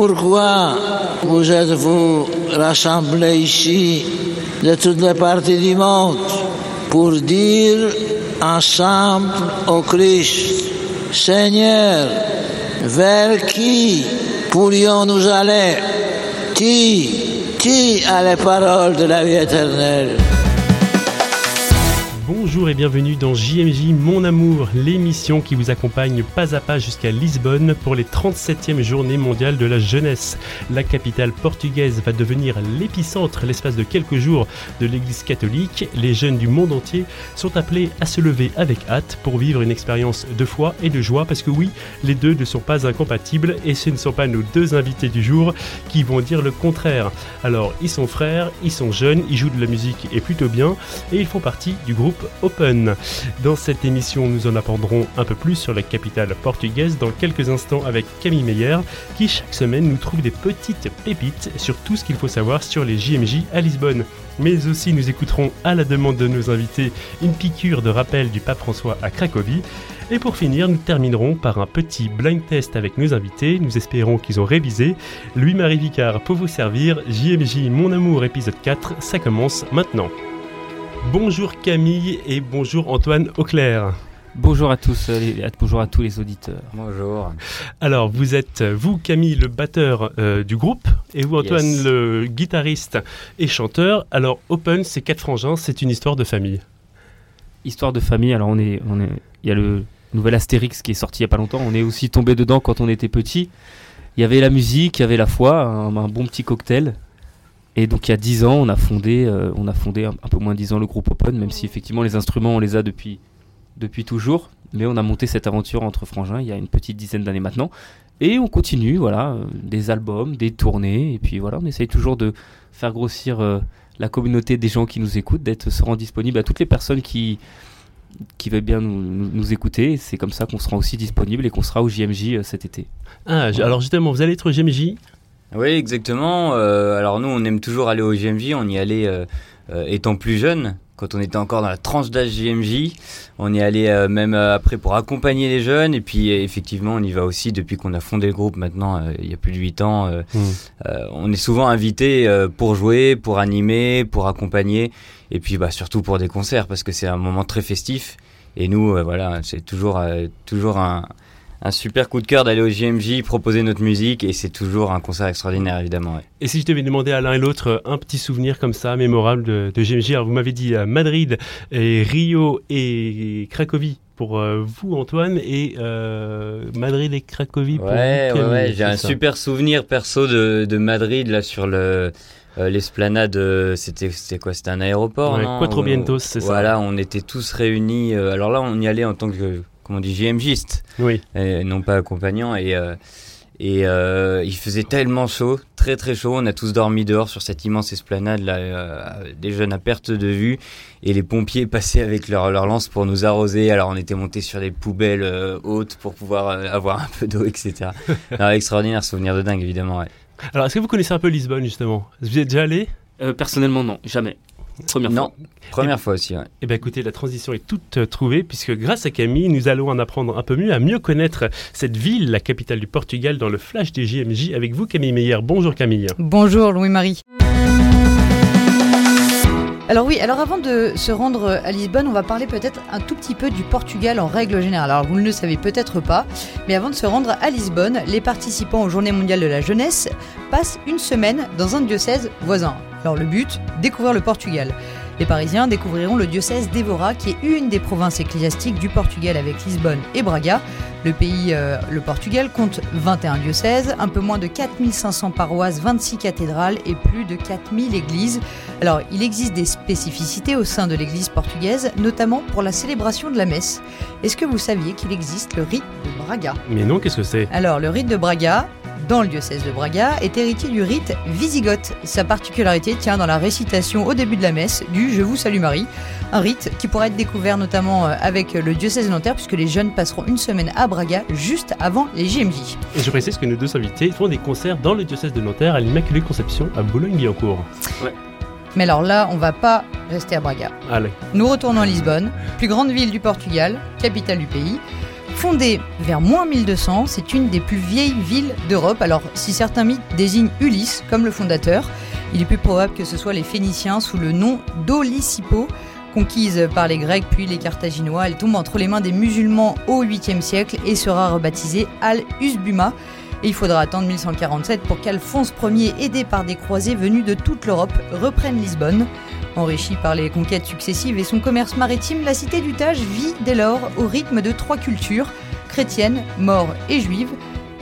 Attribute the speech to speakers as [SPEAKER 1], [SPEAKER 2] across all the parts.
[SPEAKER 1] Pourquoi vous êtes-vous rassemblés ici de toutes les parties du monde pour dire ensemble au Christ, Seigneur, vers qui pourrions-nous aller? Qui, qui a les paroles de la vie éternelle?
[SPEAKER 2] Bonjour et bienvenue dans JMJ Mon Amour, l'émission qui vous accompagne pas à pas jusqu'à Lisbonne pour les 37e journées mondiales de la jeunesse. La capitale portugaise va devenir l'épicentre l'espace de quelques jours de l'église catholique. Les jeunes du monde entier sont appelés à se lever avec hâte pour vivre une expérience de foi et de joie parce que oui, les deux ne sont pas incompatibles et ce ne sont pas nos deux invités du jour qui vont dire le contraire. Alors, ils sont frères, ils sont jeunes, ils jouent de la musique et plutôt bien et ils font partie du groupe Open. Dans cette émission, nous en apprendrons un peu plus sur la capitale portugaise dans quelques instants avec Camille Meyer, qui chaque semaine nous trouve des petites pépites sur tout ce qu'il faut savoir sur les JMJ à Lisbonne. Mais aussi, nous écouterons à la demande de nos invités une piqûre de rappel du pape François à Cracovie. Et pour finir, nous terminerons par un petit blind test avec nos invités. Nous espérons qu'ils ont révisé. Louis-Marie Vicard pour vous servir. JMJ Mon Amour épisode 4, ça commence maintenant. Bonjour Camille et bonjour Antoine Auclair.
[SPEAKER 3] Bonjour à tous, euh, les- bonjour à tous les auditeurs.
[SPEAKER 4] Bonjour.
[SPEAKER 2] Alors vous êtes, euh, vous Camille, le batteur euh, du groupe et vous Antoine,
[SPEAKER 4] Yes.
[SPEAKER 2] le guitariste et chanteur. Alors Open, c'est quatre frangins, c'est une histoire de famille.
[SPEAKER 3] Histoire de famille, alors on est, on est, il y a le nouvel Astérix qui est sorti il y a pas longtemps. On est aussi tombé dedans quand on était petit. Il y avait la musique, il y avait la foi, un, un bon petit cocktail. Et donc il y a 10 ans, on a fondé, euh, on a fondé un, peu moins de 10 ans le groupe Open, même si effectivement les instruments on les a depuis, depuis toujours. Mais on a monté cette aventure entre frangins il y a une petite dizaine d'années maintenant. Et on continue, voilà, euh, des albums, des tournées, et puis voilà, on essaye toujours de faire grossir euh, la communauté des gens qui nous écoutent, d'être se rendre disponible à toutes les personnes qui qui veulent bien nous, nous, écouter. C'est comme ça qu'on sera aussi disponible et qu'on sera au JMJ cet été.
[SPEAKER 2] Ah, alors justement, vous allez être au GMJ.
[SPEAKER 4] Oui, exactement. Euh, alors nous, on aime toujours aller au JMJ. On y allait euh, euh, étant plus jeune, quand on était encore dans la tranche d'âge JMJ. On y allait euh, même euh, après pour accompagner les jeunes. Et puis euh, effectivement, on y va aussi depuis qu'on a fondé le groupe maintenant, euh, il y a plus de 8 ans. euh, on est souvent invité euh, pour jouer, pour animer, pour accompagner. Et puis bah, surtout pour des concerts, parce que c'est un moment très festif. Et nous, euh, voilà, c'est toujours, euh, toujours un, un super coup de cœur d'aller au JMJ, proposer notre musique. Et c'est toujours un concert extraordinaire, évidemment. ouais.
[SPEAKER 2] Et si je devais demander à l'un et l'autre euh, un petit souvenir comme ça, mémorable de, de GMJ, alors vous m'avez dit euh, Madrid, et Rio et Cracovie pour euh, vous Antoine, et euh, Madrid et Cracovie pour
[SPEAKER 4] Ouais,
[SPEAKER 2] vous
[SPEAKER 4] ouais. J'ai un
[SPEAKER 2] ça
[SPEAKER 4] super souvenir perso de, de Madrid, là, sur le. euh, L'esplanade, euh, c'était c'était quoi C'était un aéroport,
[SPEAKER 2] Ouais,
[SPEAKER 4] non
[SPEAKER 2] Cuatro
[SPEAKER 4] Où-
[SPEAKER 2] Vientos, c'est ça.
[SPEAKER 4] Voilà, on était tous réunis. alors là, on y allait en tant que, comment on dit, JMGiste,
[SPEAKER 2] Oui.
[SPEAKER 4] et non pas accompagnant. Et, euh, et euh, il faisait tellement chaud, très très chaud. On a tous dormi dehors sur cette immense esplanade, là, euh, des jeunes à perte de vue. Et les pompiers passaient avec leur, leur lance pour nous arroser. Alors on était montés sur des poubelles euh, hautes pour pouvoir euh, avoir un peu d'eau, etc. Non, extraordinaire souvenir de dingue, évidemment. ouais.
[SPEAKER 2] Alors est-ce que vous connaissez un peu Lisbonne justement? Vous y êtes déjà allé?
[SPEAKER 3] Euh, personnellement, non, jamais. Première
[SPEAKER 4] Non,
[SPEAKER 3] fois.
[SPEAKER 4] première fois aussi. ouais.
[SPEAKER 2] Eh bien écoutez, la transition est toute euh, trouvée puisque grâce à Camille, nous allons en apprendre un peu mieux à mieux connaître cette ville, la capitale du Portugal, dans le flash des JMJ avec vous Camille Meyer. Bonjour Camille.
[SPEAKER 5] Bonjour Louis-Marie. Alors oui, alors avant de se rendre à Lisbonne, on va parler peut-être un tout petit peu du Portugal en règle générale. Alors vous ne le savez peut-être pas, mais avant de se rendre à Lisbonne, les participants aux Journées mondiales de la jeunesse passent une semaine dans un diocèse voisin. Alors le but, découvrir le Portugal. Les Parisiens découvriront le diocèse d'Evora, qui est une des provinces ecclésiastiques du Portugal avec Lisbonne et Braga. Le pays, euh, le Portugal, compte 21 diocèses, un peu moins de 4500 paroisses, 26 cathédrales et plus de 4000 églises. Alors, il existe des spécificités au sein de l'église portugaise, notamment pour la célébration de la messe. Est-ce que vous saviez qu'il existe le rite de Braga?
[SPEAKER 2] Mais non, qu'est-ce que c'est?
[SPEAKER 5] Alors, le rite de Braga, dans le diocèse de Braga, est héritier du rite wisigoth. Sa particularité tient dans la récitation au début de la messe du Je vous salue Marie, un rite qui pourrait être découvert notamment euh, avec le diocèse de Nanterre, puisque les jeunes passeront une semaine à Braga juste avant les JMJ.
[SPEAKER 2] Et je précise que nos deux invités font des concerts dans le diocèse de Nanterre à l'Immaculée Conception à Boulogne-Billancourt.
[SPEAKER 5] Mais alors là, on va pas rester à Braga.
[SPEAKER 2] Allez.
[SPEAKER 5] Nous retournons à Lisbonne, plus grande ville du Portugal, capitale du pays. Fondée vers moins 1200, c'est une des plus vieilles villes d'Europe. Alors, si certains mythes désignent Ulysse comme le fondateur, il est plus probable que ce soit les Phéniciens sous le nom d'Olysipo. Conquise par les Grecs puis les Carthaginois, elle tombe entre les mains des musulmans au 8e siècle et sera rebaptisée Al-Usbuma. Et il faudra attendre 1147 pour qu'Alphonse Ier, aidé par des croisés venus de toute l'Europe, reprenne Lisbonne. Enrichie par les conquêtes successives et son commerce maritime, la cité du Tage vit dès lors au rythme de trois cultures, chrétienne, mort et juive.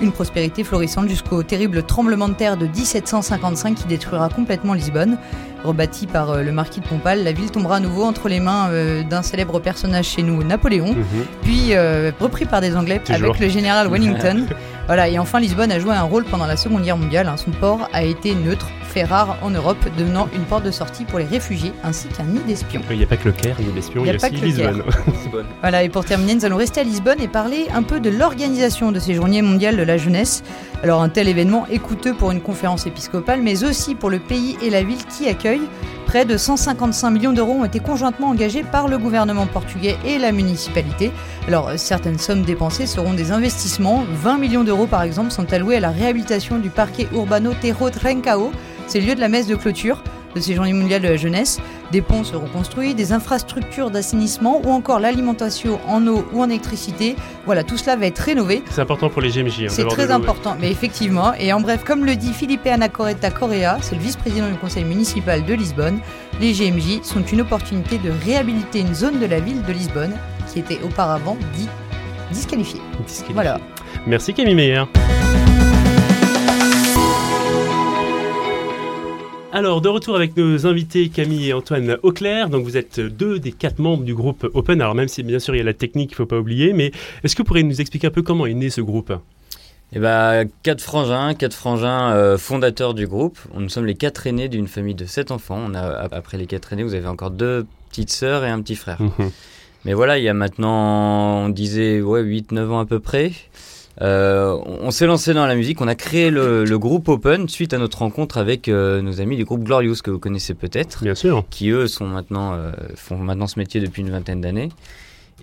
[SPEAKER 5] Une prospérité florissante jusqu'au terrible tremblement de terre de 1755 qui détruira complètement Lisbonne. Rebâtie par euh, le marquis de Pompal, la ville tombera à nouveau entre les mains euh, d'un célèbre personnage chez nous, Napoléon,
[SPEAKER 2] Mhm.
[SPEAKER 5] puis euh, repris par des Anglais
[SPEAKER 2] Toujours.
[SPEAKER 5] avec le général Wellington. voilà, et enfin Lisbonne a joué un rôle pendant la Seconde Guerre mondiale. hein. Son port a été neutre, fait rare en Europe, devenant une porte de sortie pour les réfugiés ainsi qu'un nid d'espions.
[SPEAKER 2] Il n'y a pas que le Caire, il y a l'espion,
[SPEAKER 5] Il
[SPEAKER 2] il
[SPEAKER 5] y
[SPEAKER 2] y
[SPEAKER 5] a
[SPEAKER 2] aussi
[SPEAKER 5] Caire.
[SPEAKER 2] Lisbonne.
[SPEAKER 5] Voilà, et pour terminer, nous allons rester à Lisbonne et parler un peu de l'organisation de ces journées mondiales de la jeunesse. Alors, un tel événement est coûteux pour une conférence épiscopale, mais aussi pour le pays et la ville qui accueille. Près de 155 millions d'euros ont été conjointement engagés par le gouvernement portugais et la municipalité. Alors, certaines sommes dépensées seront des investissements. 20 millions d'euros, par exemple, sont alloués à la réhabilitation du parquet Urbano Terro Trencao. C'est le lieu de la messe de clôture de ces journées mondiales de la jeunesse. Des ponts seront construits, des infrastructures d'assainissement ou encore l'alimentation en eau ou en électricité. Voilà, tout cela va être rénové.
[SPEAKER 2] C'est important pour les GMJ. hein,
[SPEAKER 5] C'est très
[SPEAKER 2] ouais.
[SPEAKER 5] important, mais effectivement. Et en bref, comme le dit Felipe Anacoreta Correa, c'est le vice-président du conseil municipal de Lisbonne, les GMJ sont une opportunité de réhabiliter une zone de la ville de Lisbonne qui était auparavant dit disqualifiée.
[SPEAKER 2] Disqualifié.
[SPEAKER 5] Voilà.
[SPEAKER 2] Merci Camille Meyer. Alors, de retour avec nos invités Camille et Antoine Auclair. Donc, vous êtes deux des quatre membres du groupe Open. Alors, même si bien sûr il y a la technique, il ne faut pas oublier, mais est-ce que vous pourriez nous expliquer un peu comment est né ce groupe?
[SPEAKER 4] Et bah, quatre frangins, quatre frangins euh, fondateurs du groupe. Nous sommes les quatre aînés d'une famille de sept enfants. On a, après les quatre aînés, vous avez encore deux petites sœurs et un petit frère.
[SPEAKER 2] Mhm.
[SPEAKER 4] Mais voilà, il y a maintenant, on disait, ouais, 8-9 ans à peu près. Euh, on s'est lancé dans la musique, on a créé le, le groupe Open suite à notre rencontre avec euh, nos amis du groupe Glorious que vous connaissez peut-être,
[SPEAKER 2] Bien sûr.
[SPEAKER 4] qui eux sont maintenant, euh, font maintenant ce métier depuis une vingtaine d'années.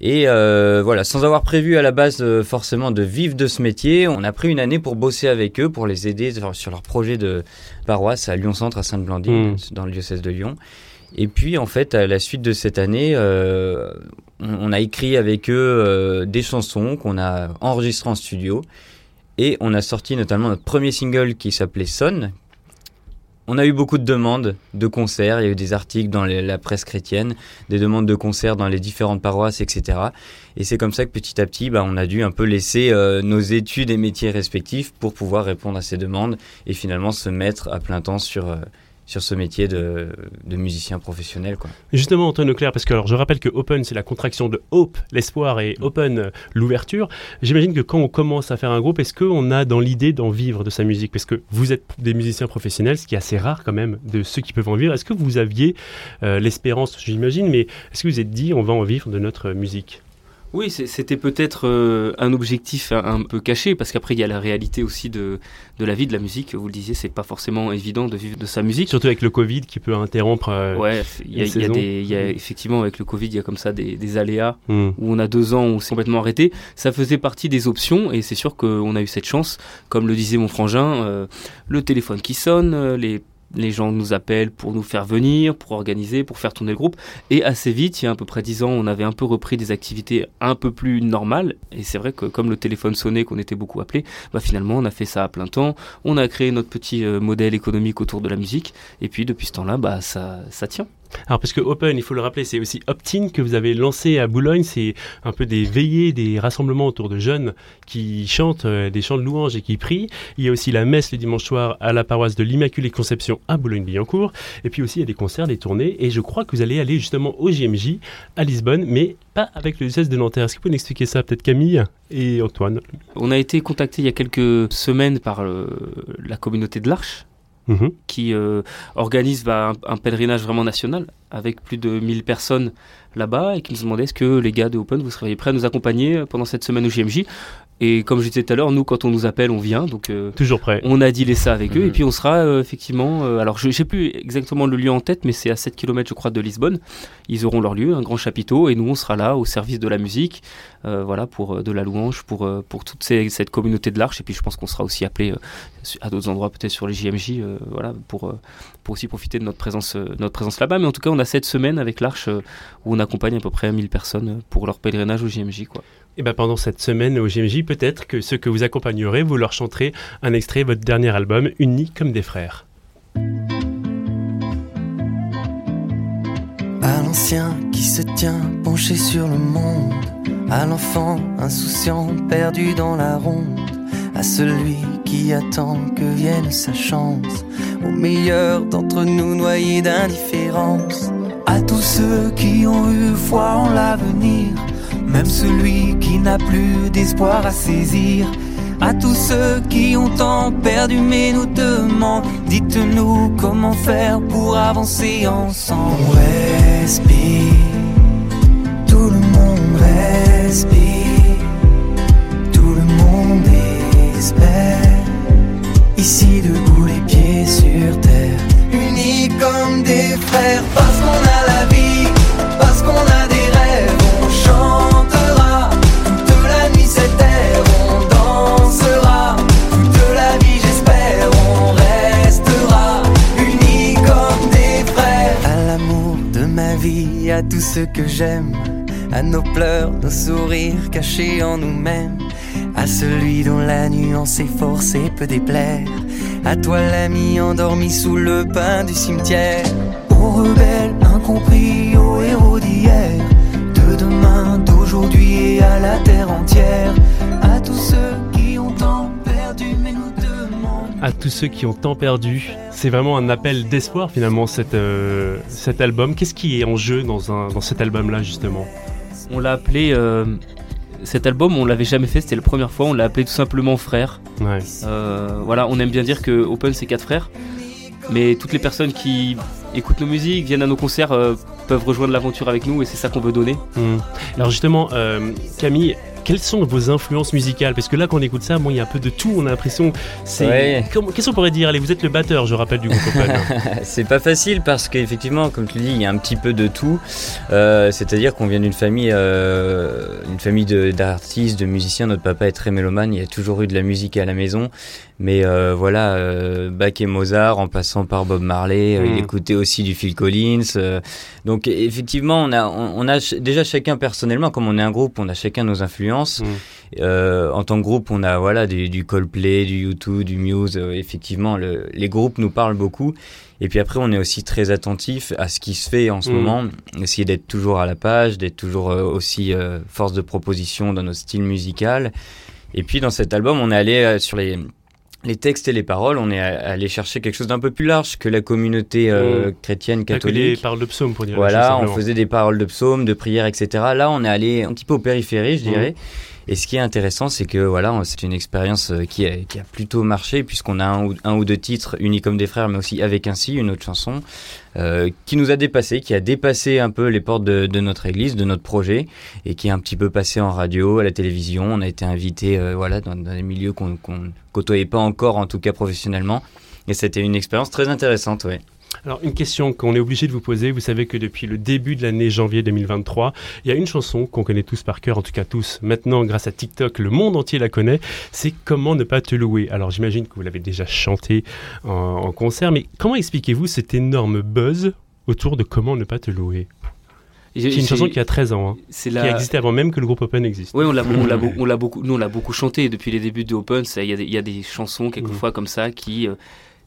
[SPEAKER 4] Et voilà, sans avoir prévu à la base forcément de vivre de ce métier, on a pris une année pour bosser avec eux, pour les aider sur, sur leur projet de paroisse à Lyon-Centre, à Sainte-Blandine,
[SPEAKER 2] Mm.
[SPEAKER 4] dans le diocèse de Lyon. Et puis en fait, à la suite de cette année, euh, on, a écrit avec eux euh, des chansons qu'on a enregistrées en studio. Et on a sorti notamment notre premier single qui s'appelait Son. On a eu beaucoup de demandes de concerts, il y a eu des articles dans la presse chrétienne, des demandes de concerts dans les différentes paroisses, etc. Et c'est comme ça que petit à petit, bah, on a dû un peu laisser euh, nos études et métiers respectifs pour pouvoir répondre à ces demandes et finalement se mettre à plein temps sur, sur ce métier de, musicien professionnel. Quoi.
[SPEAKER 2] Justement, Antoine Auclair, parce que alors, je rappelle que Open, c'est la contraction de Hope, l'espoir, et Open, euh, l'ouverture. J'imagine que quand on commence à faire un groupe, est-ce qu'on a dans l'idée d'en vivre de sa musique? Parce que vous êtes des musiciens professionnels, ce qui est assez rare quand même de ceux qui peuvent en vivre. Est-ce que vous aviez euh, l'espérance, j'imagine, mais est-ce que vous êtes dit, on va en vivre de notre musique?
[SPEAKER 3] Oui, c'était peut-être euh, un objectif un, un peu caché, parce qu'après, il y a la réalité aussi de, de la vie, de la musique. Vous le disiez, c'est pas forcément évident de vivre de sa musique.
[SPEAKER 2] Surtout avec le Covid qui peut interrompre. euh,
[SPEAKER 3] Ouais, il y, y a y a effectivement avec le Covid, il y a comme ça des, des aléas
[SPEAKER 2] hmm.
[SPEAKER 3] où on a deux ans où c'est complètement arrêté. Ça faisait partie des options et c'est sûr qu'on a eu cette chance, comme le disait mon frangin, euh, le téléphone qui sonne, euh, les les gens nous appellent pour nous faire venir, pour organiser, pour faire tourner le groupe. Et assez vite, il y a à peu près dix ans, on avait un peu repris des activités un peu plus normales. Et c'est vrai que comme le téléphone sonnait, qu'on était beaucoup appelés, bah finalement, on a fait ça à plein temps. On a créé notre petit euh, modèle économique autour de la musique. Et puis depuis ce temps-là, bah ça, ça tient.
[SPEAKER 2] Alors parce que Open, il faut le rappeler, c'est aussi Optin que vous avez lancé à Boulogne. C'est un peu des veillées, des rassemblements autour de jeunes qui chantent euh, des chants de louanges et qui prient. Il y a aussi la messe le dimanche soir à la paroisse de l'Immaculée Conception à Boulogne-Billancourt. Et puis aussi il y a des concerts, des tournées. Et je crois que vous allez aller justement au JMJ à Lisbonne, mais pas avec le diocèse de Nanterre. Est-ce que vous pouvez nous expliquer ça peut-être Camille et Antoine?
[SPEAKER 3] On a été contacté il y a quelques semaines par euh, la communauté de l'Arche
[SPEAKER 2] Mhm.
[SPEAKER 3] qui euh, organise bah, un, pèlerinage vraiment national avec plus de 1000 personnes là-bas et qui nous demandait est-ce que les gars de Open vous seriez prêts à nous accompagner pendant cette semaine au JMJ Et comme je disais tout à l'heure, nous, quand on nous appelle, on vient. Donc, euh,
[SPEAKER 2] Toujours prêt.
[SPEAKER 3] on a dealé ça avec eux.
[SPEAKER 2] Mhm.
[SPEAKER 3] Et puis, on sera euh, effectivement. euh, alors, je sais plus exactement le lieu en tête, mais c'est à 7 km, je crois, de Lisbonne. Ils auront leur lieu, un grand chapiteau. Et nous, on sera là au service de la musique, voilà, pour de la louange, pour, pour toute ces- cette communauté de l'Arche. Et puis, je pense qu'on sera aussi appelé à d'autres endroits, peut-être sur les JMJ, voilà, pour, pour aussi profiter de notre présence, notre présence là-bas. Mais en tout cas, on a cette semaine avec l'Arche où on accompagne à peu près 1000 personnes pour leur pèlerinage au JMJ, quoi.
[SPEAKER 2] Et ben pendant cette semaine au GMJ, peut-être que ceux que vous accompagnerez, vous leur chanterez un extrait de votre dernier album, Unis comme des frères.
[SPEAKER 6] À l'ancien qui se tient penché sur le monde, à l'enfant insouciant perdu dans la ronde, à celui qui attend que vienne sa chance, au meilleur d'entre nous noyés d'indifférence, à tous ceux qui ont eu foi en l'avenir, même celui qui n'a plus d'espoir à saisir. À tous ceux qui ont tant perdu mais nous demandent Dites-nous comment faire pour avancer ensemble. On respire. Tout le monde respire. Tout le monde espère. Ici debout les pieds sur terre. Unis comme des frères Parce qu'on a la vie Parce qu'on a À tous ceux que j'aime À nos pleurs, nos sourires cachés en nous-mêmes à celui dont la nuance est forcée peut déplaire. À toi l'ami endormi sous le pain du cimetière. Aux rebelles incompris, aux héros d'hier. De demain, d'aujourd'hui et à la terre entière. À tous ceux
[SPEAKER 2] À tous ceux qui ont tant perdu, c'est vraiment un appel d'espoir finalement cet, euh, cet album. Qu'est-ce qui est en jeu dans, un, dans cet album-là justement?
[SPEAKER 3] On l'a appelé. euh, cet album, on l'avait jamais fait, c'était la première fois. On l'a appelé tout simplement Frère.
[SPEAKER 2] Ouais.
[SPEAKER 3] Euh, voilà, on aime bien dire que Open c'est quatre frères, mais toutes les personnes qui écoutent nos musiques, viennent à nos concerts, euh, peuvent rejoindre l'aventure avec nous et c'est ça qu'on veut donner.
[SPEAKER 2] Hmm. Alors justement, euh, Camille, quelles sont vos influences musicales? Parce que là, quand on écoute ça, bon, il y a un peu de tout. On a l'impression, c'est.
[SPEAKER 4] Ouais.
[SPEAKER 2] Qu'est-ce qu'on pourrait dire? Allez, vous êtes le batteur, je rappelle du groupe Open.
[SPEAKER 4] C'est pas facile parce qu'effectivement, comme tu dis, il y a un petit peu de tout. Euh, C'est-à-dire qu'on vient d'une famille, euh, une famille de- d'artistes, de, musiciens. Notre papa est très mélomane. Il y a toujours eu de la musique à la maison. Mais euh, voilà, euh, Bach et Mozart, en passant par Bob Marley, euh,
[SPEAKER 2] Mm.
[SPEAKER 4] il écoutait aussi du Phil Collins. euh, donc effectivement, on a, on, a déjà chacun personnellement, comme on est un groupe, on a chacun nos influences.
[SPEAKER 2] Mm.
[SPEAKER 4] Euh, en tant que groupe, on a voilà du, du Coldplay, du U2, du Muse. euh, effectivement, le- les groupes nous parlent beaucoup. Et puis après, on est aussi très attentif à ce qui se fait en ce
[SPEAKER 2] Mm.
[SPEAKER 4] moment. Essayer d'être toujours à la page, d'être toujours euh, aussi force de proposition dans notre style musical. Et puis dans cet album, on est allé sur les les textes et les paroles, on est allé chercher quelque chose d'un peu plus large que la communauté euh, chrétienne
[SPEAKER 2] Pas que des
[SPEAKER 4] catholique.
[SPEAKER 2] paroles de psaume pour dire.
[SPEAKER 4] Voilà, on faisait des paroles de psaumes, de prières, etc. Là, on est allé un petit peu au périphérie, je
[SPEAKER 2] Mhm.
[SPEAKER 4] dirais. Et ce qui est intéressant, c'est que voilà, c'est une expérience euh, qui a, plutôt marché, puisqu'on a un ou, deux titres unis comme des frères, mais aussi avec ainsi une autre chanson euh, qui nous a dépassé, qui a dépassé un peu les portes de, notre église, de notre projet, et qui est un petit peu passé en radio, à la télévision. On a été invité, euh, voilà, dans, des milieux qu'on qu'on côtoyait pas encore, en tout cas professionnellement. Et c'était une expérience très intéressante, ouais.
[SPEAKER 2] Alors, une question qu'on est obligé de vous poser. Vous savez que depuis le début de l'année janvier 2023, il y a une chanson qu'on connaît tous par cœur, en tout cas tous. Maintenant, grâce à TikTok, le monde entier la connaît. C'est Comment ne pas te louer. Alors, j'imagine que vous l'avez déjà chanté en, en concert, mais comment expliquez-vous cet énorme buzz autour de Comment ne pas te louer? C'est une chanson qui a 13 ans, hein,
[SPEAKER 3] c'est
[SPEAKER 2] qui
[SPEAKER 3] la-
[SPEAKER 2] a existé avant même que le groupe Open existe.
[SPEAKER 3] Oui, on l'a, on l'a, beau- on l'a beaucoup, nous on l'a beaucoup chanté depuis les débuts de Open. Il y, a des- il y a des chansons quelquefois comme ça qui euh,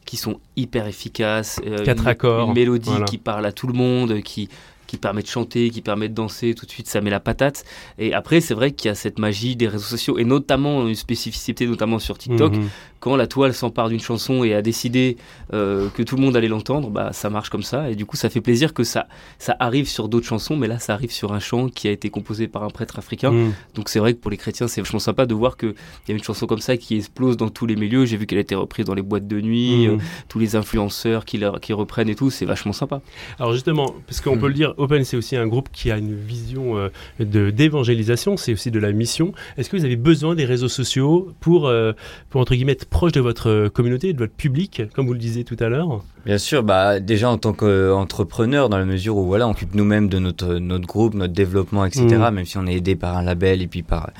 [SPEAKER 3] qui sont hyper efficaces. euh,
[SPEAKER 2] Quatre
[SPEAKER 3] une,
[SPEAKER 2] accords,
[SPEAKER 3] une mélodie
[SPEAKER 2] voilà.
[SPEAKER 3] qui parle à tout le monde, qui qui permet de chanter, qui permet de danser. Tout de suite, ça met la patate. Et après, c'est vrai qu'il y a cette magie des réseaux sociaux et notamment une spécificité, notamment sur TikTok,
[SPEAKER 2] Mhm.
[SPEAKER 3] quand la toile s'empare d'une chanson et a décidé euh, que tout le monde allait l'entendre, bah ça marche comme ça et du coup ça fait plaisir que ça ça arrive sur d'autres chansons, mais là ça arrive sur un chant qui a été composé par un prêtre africain.
[SPEAKER 2] Mhm.
[SPEAKER 3] Donc c'est vrai que pour les chrétiens c'est vachement sympa de voir que il y a une chanson comme ça qui explose dans tous les milieux. J'ai vu qu'elle a été reprise dans les boîtes de nuit,
[SPEAKER 2] Mhm.
[SPEAKER 3] euh, tous les influenceurs qui, la- qui reprennent et tout, c'est vachement sympa.
[SPEAKER 2] Alors justement, parce qu'on peut le dire, Open, c'est aussi un groupe qui a une vision euh, de d'évangélisation, c'est aussi de la mission. Est-ce que vous avez besoin des réseaux sociaux pour, euh, pour entre guillemets, être proche de votre communauté, de votre public, comme vous le disiez tout à l'heure?
[SPEAKER 4] Bien sûr, bah déjà en tant qu'entrepreneur, dans la mesure où voilà, on occupe nous-mêmes de notre notre groupe, notre développement, etc.
[SPEAKER 2] Mm.
[SPEAKER 4] Même si on est aidé par un label et puis par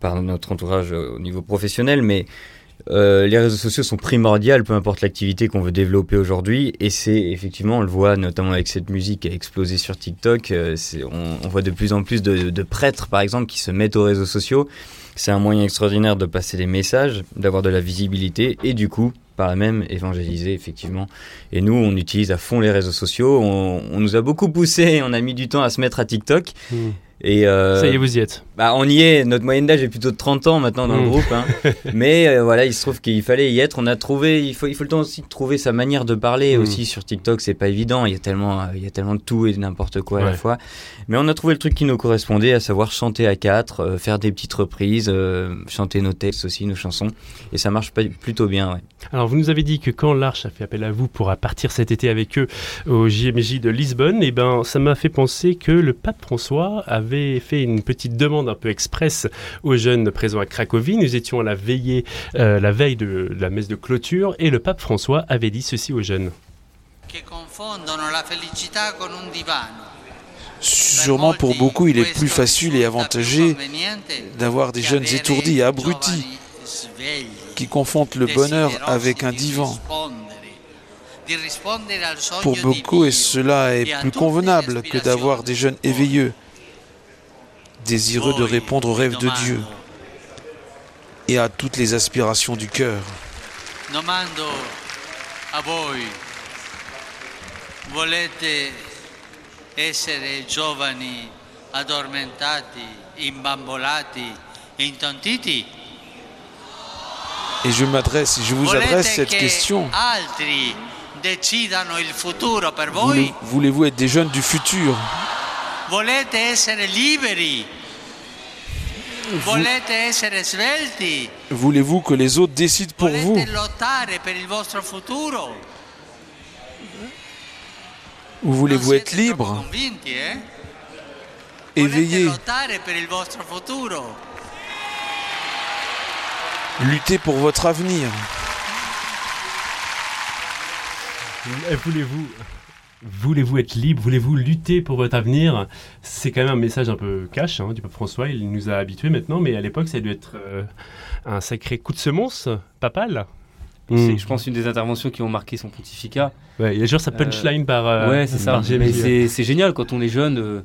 [SPEAKER 4] par notre entourage au niveau professionnel, mais euh, les réseaux sociaux sont primordiaux, peu importe l'activité qu'on veut développer aujourd'hui. Et c'est effectivement, on le voit notamment avec cette musique qui a explosé sur TikTok. Euh, on, voit de plus en plus de, prêtres, par exemple, qui se mettent aux réseaux sociaux. C'est un moyen extraordinaire de passer des messages, d'avoir de la visibilité et du coup, par la même, évangéliser, effectivement. Et nous, on utilise à fond les réseaux sociaux. On, nous a beaucoup poussé, on a mis du temps à se mettre à TikTok.
[SPEAKER 2] Mmh.
[SPEAKER 4] Et euh,
[SPEAKER 2] ça y est, vous y êtes.
[SPEAKER 4] Bah, on y est. Notre moyenne d'âge est plutôt de 30 ans maintenant dans le
[SPEAKER 2] Mm.
[SPEAKER 4] groupe. Hein. Mais euh, voilà, il se trouve qu'il fallait y être. On a trouvé. Il faut, il faut le temps aussi de trouver sa manière de parler
[SPEAKER 2] Mm.
[SPEAKER 4] aussi sur TikTok. C'est pas évident. Il y a tellement, euh, il y a tellement de tout et de n'importe quoi à la fois. Mais on a trouvé le truc qui nous correspondait, à savoir chanter à quatre, faire des petites reprises, chanter nos textes aussi, nos chansons. Et ça marche pas- plutôt bien. Ouais.
[SPEAKER 2] Alors, vous nous avez dit que quand l'Arche a fait appel à vous pour partir cet été avec eux au JMJ de Lisbonne, et ben, ça m'a fait penser que le pape François avait fait une petite demande un peu express aux jeunes présents à Cracovie. Nous étions à la veillée, euh, la veille de la messe de clôture, et le pape François avait dit ceci aux jeunes.
[SPEAKER 7] Sûrement pour beaucoup, il est plus facile et avantagé d'avoir des jeunes étourdis et abrutis qui confondent le bonheur avec un divan. Pour beaucoup, et cela est plus convenable que d'avoir des jeunes éveilleux, désireux de répondre aux rêves de Dieu et à toutes les aspirations du cœur.
[SPEAKER 8] Domando a voi, volete essere giovani addormentati, imbambolati, intontiti?
[SPEAKER 7] Et je m'adresse, je vous adresse cette question. Voulez-vous être des jeunes du futur?
[SPEAKER 8] Volete essere liberi? Volete essere svelti?
[SPEAKER 7] Voulez-vous que les autres décident pour vous?
[SPEAKER 8] Volete lottare per il vostro futuro?
[SPEAKER 7] Ou voulez-vous être libre,
[SPEAKER 8] convinti, eh?
[SPEAKER 7] éveillé,
[SPEAKER 8] Volete lottare per il vostro futuro?
[SPEAKER 7] lutter pour votre avenir
[SPEAKER 2] Voulez-vous Voulez-vous être libre? Voulez-vous lutter pour votre avenir? C'est quand même un message un peu cash hein, du pape François. Il nous a habitués maintenant, mais à l'époque, ça a dû être euh, un sacré coup de semonce papal.
[SPEAKER 3] C'est,
[SPEAKER 2] Mm.
[SPEAKER 3] je pense, une des interventions qui ont marqué son pontificat.
[SPEAKER 2] Ouais, il y a toujours sa punchline par. euh,
[SPEAKER 3] ouais, c'est ça. Mais c'est génial quand on est jeune. euh,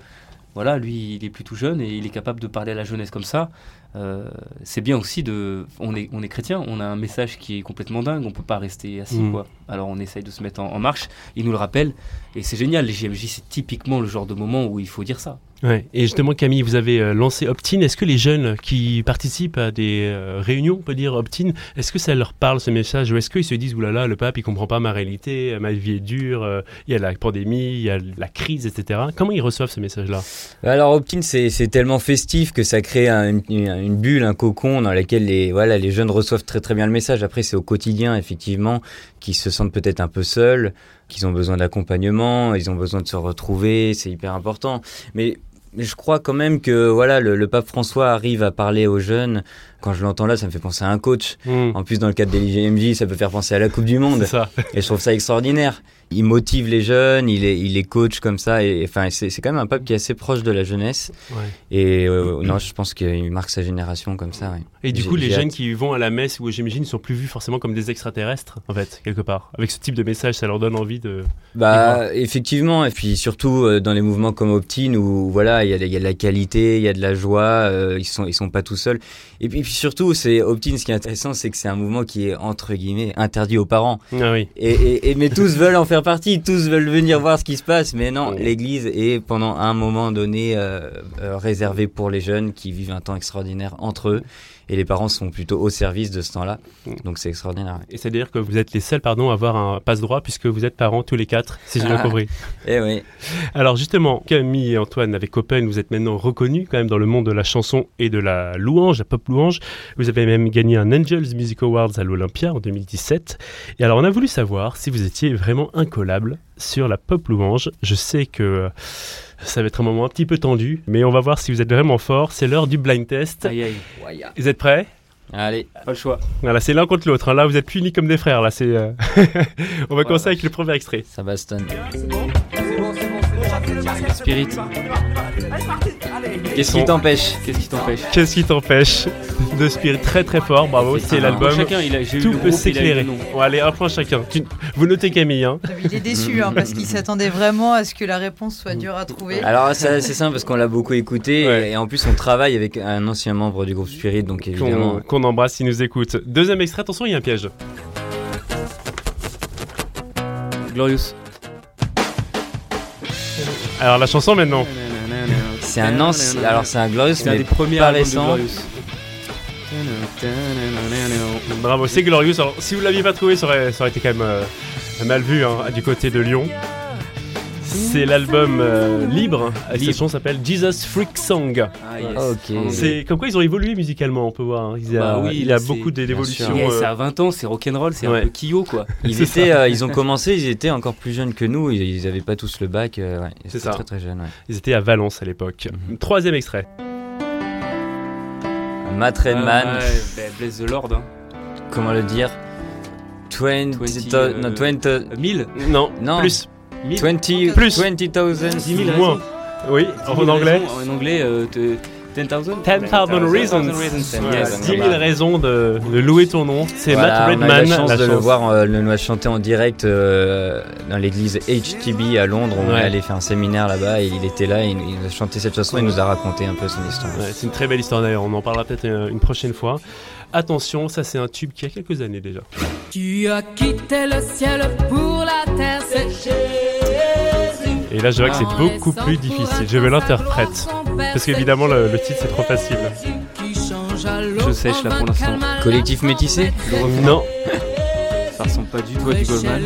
[SPEAKER 3] voilà, lui, il est plutôt jeune et il est capable de parler à la jeunesse comme ça. Euh, c'est bien aussi de. On est, on est chrétien, on a un message qui est complètement dingue. On peut pas rester assis,
[SPEAKER 2] Mm.
[SPEAKER 3] quoi. Alors on essaye de se mettre en, en marche. Il nous le rappelle et c'est génial. Les JMJ, c'est typiquement le genre de moment où il faut dire ça.
[SPEAKER 2] Ouais. Et justement, Camille, vous avez euh, lancé Optin. Est-ce que les jeunes qui participent à des euh, réunions, on peut dire Optin, est-ce que ça leur parle ce message ou est-ce qu'ils se disent oulala, le pape il comprend pas ma réalité, ma vie est dure, euh, il y a la pandémie, il y a la crise, etc. Comment ils reçoivent ce message-là?
[SPEAKER 4] Alors Optin, c'est c'est tellement festif que ça crée un- une, une bulle, un cocon dans laquelle les, voilà, les jeunes reçoivent très très bien le message. Après, c'est au quotidien, effectivement, qu'ils se sentent peut-être un peu seuls, qu'ils ont besoin d'accompagnement, ils ont besoin de se retrouver, c'est hyper important. Mais, je crois quand même que voilà, le, le pape François arrive à parler aux jeunes. Quand je l'entends là, ça me fait penser à un coach.
[SPEAKER 2] Hmm.
[SPEAKER 4] En plus, dans le cadre des JMJ, ça peut faire penser à la Coupe du Monde.
[SPEAKER 2] ça.
[SPEAKER 4] Et je trouve ça extraordinaire. Il motive les jeunes, il est, il est coach comme ça. Et enfin, c'est c'est quand même un pape qui est assez proche de la jeunesse.
[SPEAKER 2] Ouais.
[SPEAKER 4] Et euh, non, je pense qu'il marque sa génération comme ça. ouais.
[SPEAKER 2] Et du coup, les jeunes qui vont à la messe ou au GMJ ne sont plus vus forcément comme des extraterrestres, en fait, quelque part. Avec ce type de message, ça leur donne envie de.
[SPEAKER 4] Bah, effectivement. Et puis surtout euh, dans les mouvements comme Optin où voilà, il y, y a de la qualité, il y a de la joie. euh, ils sont, ils sont pas tout seuls. Et puis, puis surtout, c'est Optin. Ce qui est intéressant, c'est que c'est un mouvement qui est entre guillemets interdit aux parents.
[SPEAKER 2] Ah oui.
[SPEAKER 4] Et, et, et- mais tous veulent en faire partie, tous veulent venir voir ce qui se passe, mais non, l'Église est pendant un moment donné euh, euh, réservée pour les jeunes qui vivent un temps extraordinaire entre eux. Et les parents sont plutôt au service de ce temps-là.
[SPEAKER 2] Mm.
[SPEAKER 4] Donc c'est extraordinaire.
[SPEAKER 2] Et c'est-à-dire que vous êtes les seuls, pardon, à avoir un passe-droit puisque vous êtes parents tous les quatre, si j'ai bien
[SPEAKER 4] Ah.
[SPEAKER 2] compris.
[SPEAKER 4] Eh oui.
[SPEAKER 2] Alors justement, Camille et Antoine avec Open, vous êtes maintenant reconnus quand même dans le monde de la chanson et de la louange, la pop louange. Vous avez même gagné un Angels Music Awards à l'Olympia en 2017. Et alors on a voulu savoir si vous étiez vraiment incollable sur la pop louange. Je sais que euh, ça va être un moment un petit peu tendu, mais on va voir si vous êtes vraiment fort. C'est l'heure du blind test.
[SPEAKER 3] Aïe aïe,
[SPEAKER 2] Vous êtes prêts
[SPEAKER 4] Allez.
[SPEAKER 3] pas le choix.
[SPEAKER 2] Voilà, c'est l'un contre l'autre. hein. Là, vous êtes punis comme des frères. Là, c'est. euh, on va commencer avec le premier extrait.
[SPEAKER 4] Ça bastonne.
[SPEAKER 3] Spirit,
[SPEAKER 4] Qu'est-ce qui t'empêche
[SPEAKER 3] qu'est-ce qui t'empêche
[SPEAKER 2] Qu'est-ce qui t'empêche de Spirit très très fort Bravo, c'est l'album.
[SPEAKER 3] point Chacun, il a, j'ai eu
[SPEAKER 2] Tout peut s'éclairer. Bon, allez, un point chacun. Tu- Vous notez Camille. Hein.
[SPEAKER 5] Il est déçu hein, parce qu'il s'attendait vraiment à ce que la réponse soit dure à trouver.
[SPEAKER 4] Alors c'est simple parce qu'on l'a beaucoup écouté
[SPEAKER 2] Ouais.
[SPEAKER 4] et en plus on travaille avec un ancien membre du groupe Spirit donc évidemment.
[SPEAKER 2] Qu'on qu'on embrasse s'il nous écoute. Deuxième extrait, attention, il y a un piège.
[SPEAKER 3] Glorious.
[SPEAKER 2] Alors la chanson maintenant.
[SPEAKER 4] C'est un ancien. Alors c'est un Glorious
[SPEAKER 3] C'est un
[SPEAKER 4] mais
[SPEAKER 3] des premiers
[SPEAKER 4] pas récent.
[SPEAKER 2] Bravo, c'est Glorious. Alors si vous l'aviez pas trouvé, ça aurait, ça aurait été quand même euh, mal vu hein, du côté de Lyon. C'est l'album euh, libre.
[SPEAKER 3] Libre.
[SPEAKER 2] chanson s'appelle Jesus Freak Song.
[SPEAKER 3] Ah, yes.
[SPEAKER 4] Ok.
[SPEAKER 2] C'est comme quoi ils ont évolué musicalement, on peut voir. hein. Il y a,
[SPEAKER 3] Bah oui,
[SPEAKER 2] il y a
[SPEAKER 3] c'est-
[SPEAKER 2] beaucoup d'évolutions.
[SPEAKER 3] Yeah,
[SPEAKER 2] euh,
[SPEAKER 3] c'est à 20 ans, c'est rock'n'roll, c'est
[SPEAKER 2] Ouais.
[SPEAKER 3] un peu Kyo quoi.
[SPEAKER 4] Ils étaient, euh, ils ont commencé, ils étaient encore plus jeunes que nous. Ils, ils avaient pas tous le bac. euh, ouais, ils
[SPEAKER 2] C'est
[SPEAKER 4] étaient
[SPEAKER 2] ça.
[SPEAKER 4] Très très jeunes. Ouais.
[SPEAKER 2] Ils étaient à Valence à l'époque.
[SPEAKER 4] Mhm.
[SPEAKER 2] Troisième extrait.
[SPEAKER 4] Matt Redman.
[SPEAKER 3] Ah, ouais, bah, Bless the Lord. Hein.
[SPEAKER 4] Comment le dire? 20,
[SPEAKER 3] 20,
[SPEAKER 4] to-
[SPEAKER 3] euh,
[SPEAKER 4] non, 20,
[SPEAKER 3] 1000
[SPEAKER 2] Non,
[SPEAKER 4] Non.
[SPEAKER 2] plus.
[SPEAKER 3] 1000
[SPEAKER 4] 20,
[SPEAKER 2] Plus.
[SPEAKER 4] 20,000.
[SPEAKER 3] 10 000
[SPEAKER 2] Moins. Oui,
[SPEAKER 3] 10
[SPEAKER 2] en
[SPEAKER 3] 000
[SPEAKER 2] anglais.
[SPEAKER 3] raisons, En anglais, euh, te- 10,000
[SPEAKER 2] 10,000 reasons. Voilà,
[SPEAKER 4] yes.
[SPEAKER 2] 10 000 raisons de, de louer ton nom. C'est
[SPEAKER 4] Voilà,
[SPEAKER 2] Matt
[SPEAKER 4] on a eu
[SPEAKER 2] Redman.
[SPEAKER 4] la chance
[SPEAKER 2] la
[SPEAKER 4] de le
[SPEAKER 2] chance.
[SPEAKER 4] voir, euh, le nous a chanté en direct euh, dans l'église HTB à Londres. On
[SPEAKER 2] Ouais.
[SPEAKER 4] est allé faire un séminaire là-bas et il était là, il, il nous a chanté cette chanson, il nous a raconté un peu son histoire.
[SPEAKER 2] Ouais, c'est une très belle histoire d'ailleurs, on en parlera peut-être euh, une prochaine fois. Attention, ça c'est un tube qui a quelques années déjà.
[SPEAKER 9] Tu as quitté le ciel pour la terre, Jésus.
[SPEAKER 2] Et là je vois que c'est beaucoup plus difficile. Je vais l'interprète. Parce qu'évidemment le, le titre c'est trop facile.
[SPEAKER 3] Je sèche, là, pour l'instant.
[SPEAKER 4] Collectif métissé
[SPEAKER 2] Non,
[SPEAKER 3] Ça ressemble pas du tout à du Goldman.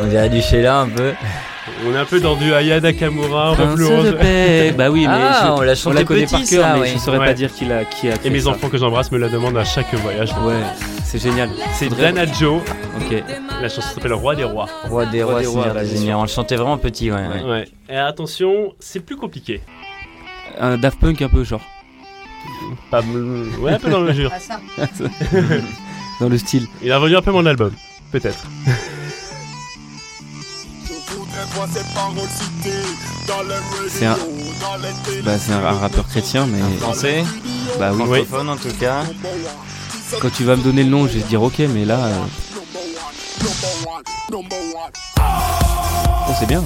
[SPEAKER 4] On dirait du Sheila un peu.
[SPEAKER 2] on est un peu dans du Aya Nakamura,
[SPEAKER 3] de. Bah oui, mais
[SPEAKER 4] Ah,
[SPEAKER 3] je,
[SPEAKER 4] on l'a
[SPEAKER 3] on la connaît
[SPEAKER 4] petit,
[SPEAKER 3] par cœur,
[SPEAKER 4] ça,
[SPEAKER 3] mais
[SPEAKER 4] ouais.
[SPEAKER 3] je saurais
[SPEAKER 2] Ouais.
[SPEAKER 3] pas dire qui a
[SPEAKER 2] Et mes
[SPEAKER 3] ça.
[SPEAKER 2] enfants que j'embrasse me la demandent à chaque voyage.
[SPEAKER 3] Ouais, c'est génial.
[SPEAKER 2] C'est
[SPEAKER 3] Faudrait-
[SPEAKER 2] Dana Joe,
[SPEAKER 3] Ok.
[SPEAKER 2] la chanson s'appelle Roi des Rois.
[SPEAKER 4] Roi des
[SPEAKER 3] Roi
[SPEAKER 4] rois,
[SPEAKER 3] bien
[SPEAKER 4] seigneurs. On le chantait vraiment petit, ouais. ouais.
[SPEAKER 2] Ouais. Et attention, c'est plus compliqué.
[SPEAKER 3] Un Daft Punk un peu, genre.
[SPEAKER 2] Pas, ouais, un peu dans le jure.
[SPEAKER 5] Ah.
[SPEAKER 3] Dans le style.
[SPEAKER 2] Il a vendu un peu mon album, peut-être.
[SPEAKER 3] C'est un. Bah, c'est un, un rappeur chrétien, mais.
[SPEAKER 4] Un français,
[SPEAKER 3] Bah oui.
[SPEAKER 4] francophone en tout cas.
[SPEAKER 3] Quand tu vas me donner le nom, je vais te dire ok, mais là. euh, Oh, c'est bien.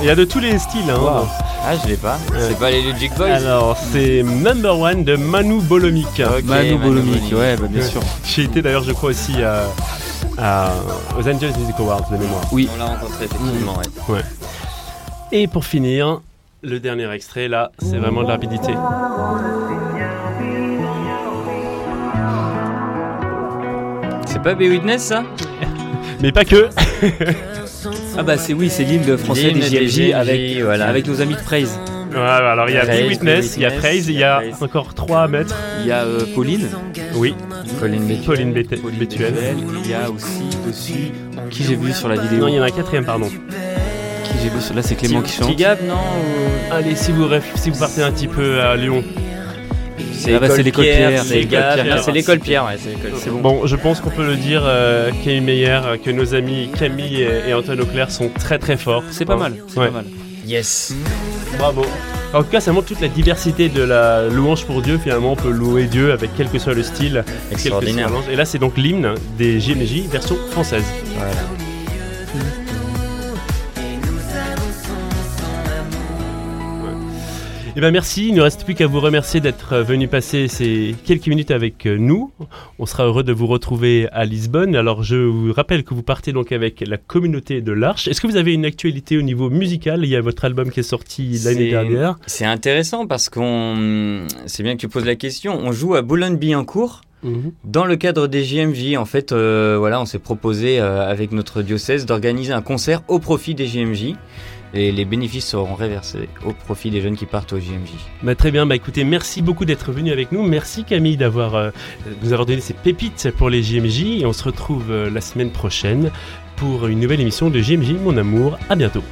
[SPEAKER 2] Il y a de tous les styles. Hein.
[SPEAKER 3] Wow.
[SPEAKER 4] Ah, je l'ai pas. C'est pas les Logic Boys
[SPEAKER 2] Alors, c'est Number One de Manu Bolomik.
[SPEAKER 3] Manu Bolomic,
[SPEAKER 4] Bolomic.
[SPEAKER 3] ouais, bah, bien
[SPEAKER 2] Ouais.
[SPEAKER 3] sûr.
[SPEAKER 2] J'ai été d'ailleurs, je crois, aussi à, à- aux Angels Music Awards de mémoire.
[SPEAKER 3] Oui.
[SPEAKER 4] On l'a rencontré effectivement, ouais.
[SPEAKER 2] Et pour finir, le dernier extrait, là, c'est vraiment de la rapidité.
[SPEAKER 4] C'est pas B-Witness ça
[SPEAKER 2] Mais pas que.
[SPEAKER 3] Ah bah c'est oui, c'est l'hymne français des JMJ avec,
[SPEAKER 4] voilà.
[SPEAKER 3] avec nos amis de Praise.
[SPEAKER 2] Voilà, alors il y a
[SPEAKER 4] Praise,
[SPEAKER 2] Be Witness, il y a Praise, il y a encore trois à mettre.
[SPEAKER 3] Il y a euh, Pauline,
[SPEAKER 2] Oui. Pauline Bétuel.
[SPEAKER 3] Il y a aussi dessus qui j'ai vu sur la vidéo.
[SPEAKER 2] Non, il y en a un quatrième, pardon.
[SPEAKER 3] Qui j'ai vu sur là, c'est Clément qui chante.
[SPEAKER 4] Tigab, non ou-
[SPEAKER 2] Allez, si vous, ref- si vous partez un petit peu à Lyon.
[SPEAKER 3] Ah bah, c'est l'école Pierre,
[SPEAKER 4] c'est
[SPEAKER 3] c'est l'école Pierre.
[SPEAKER 4] Pierre. C'est l'école Pierre, c'est
[SPEAKER 3] C'est bon.
[SPEAKER 2] Bon, je pense qu'on peut le dire, euh, Camille Meyer, euh, que nos amis Camille et, et Antoine Auclair sont très très forts.
[SPEAKER 3] C'est pas
[SPEAKER 2] Hein.
[SPEAKER 3] mal, c'est
[SPEAKER 2] Ouais.
[SPEAKER 3] pas mal.
[SPEAKER 4] Yes.
[SPEAKER 2] Bravo. En tout cas, ça montre toute la diversité de la louange pour Dieu. Finalement, on peut louer Dieu avec quel que soit le style, quel que soit
[SPEAKER 4] Extraordinaire.
[SPEAKER 2] Et là, c'est donc l'hymne des JMJ version française.
[SPEAKER 4] Voilà.
[SPEAKER 2] Eh ben merci, il ne reste plus qu'à vous remercier d'être venu passer ces quelques minutes avec nous. On sera heureux de vous retrouver à Lisbonne. Alors je vous rappelle que vous partez donc avec la communauté de l'Arche. Est-ce que vous avez une actualité au niveau musical? Il y a votre album qui est sorti l'année dernière.
[SPEAKER 4] C'est intéressant parce qu'on, c'est bien que tu poses la question. On joue à Boulogne-Billancourt. Mhm. Dans le cadre des JMJ, en fait, euh, voilà, on s'est proposé euh, avec notre diocèse d'organiser un concert au profit des JMJ et les bénéfices seront réversés au profit des jeunes qui partent au JMJ.
[SPEAKER 2] Bah, très bien, bah, écoutez, merci beaucoup d'être venu avec nous. Merci Camille d'avoir euh, nous avoir donné ces pépites pour les JMJ et on se retrouve euh, la semaine prochaine pour une nouvelle émission de JMJ Mon Amour. À bientôt.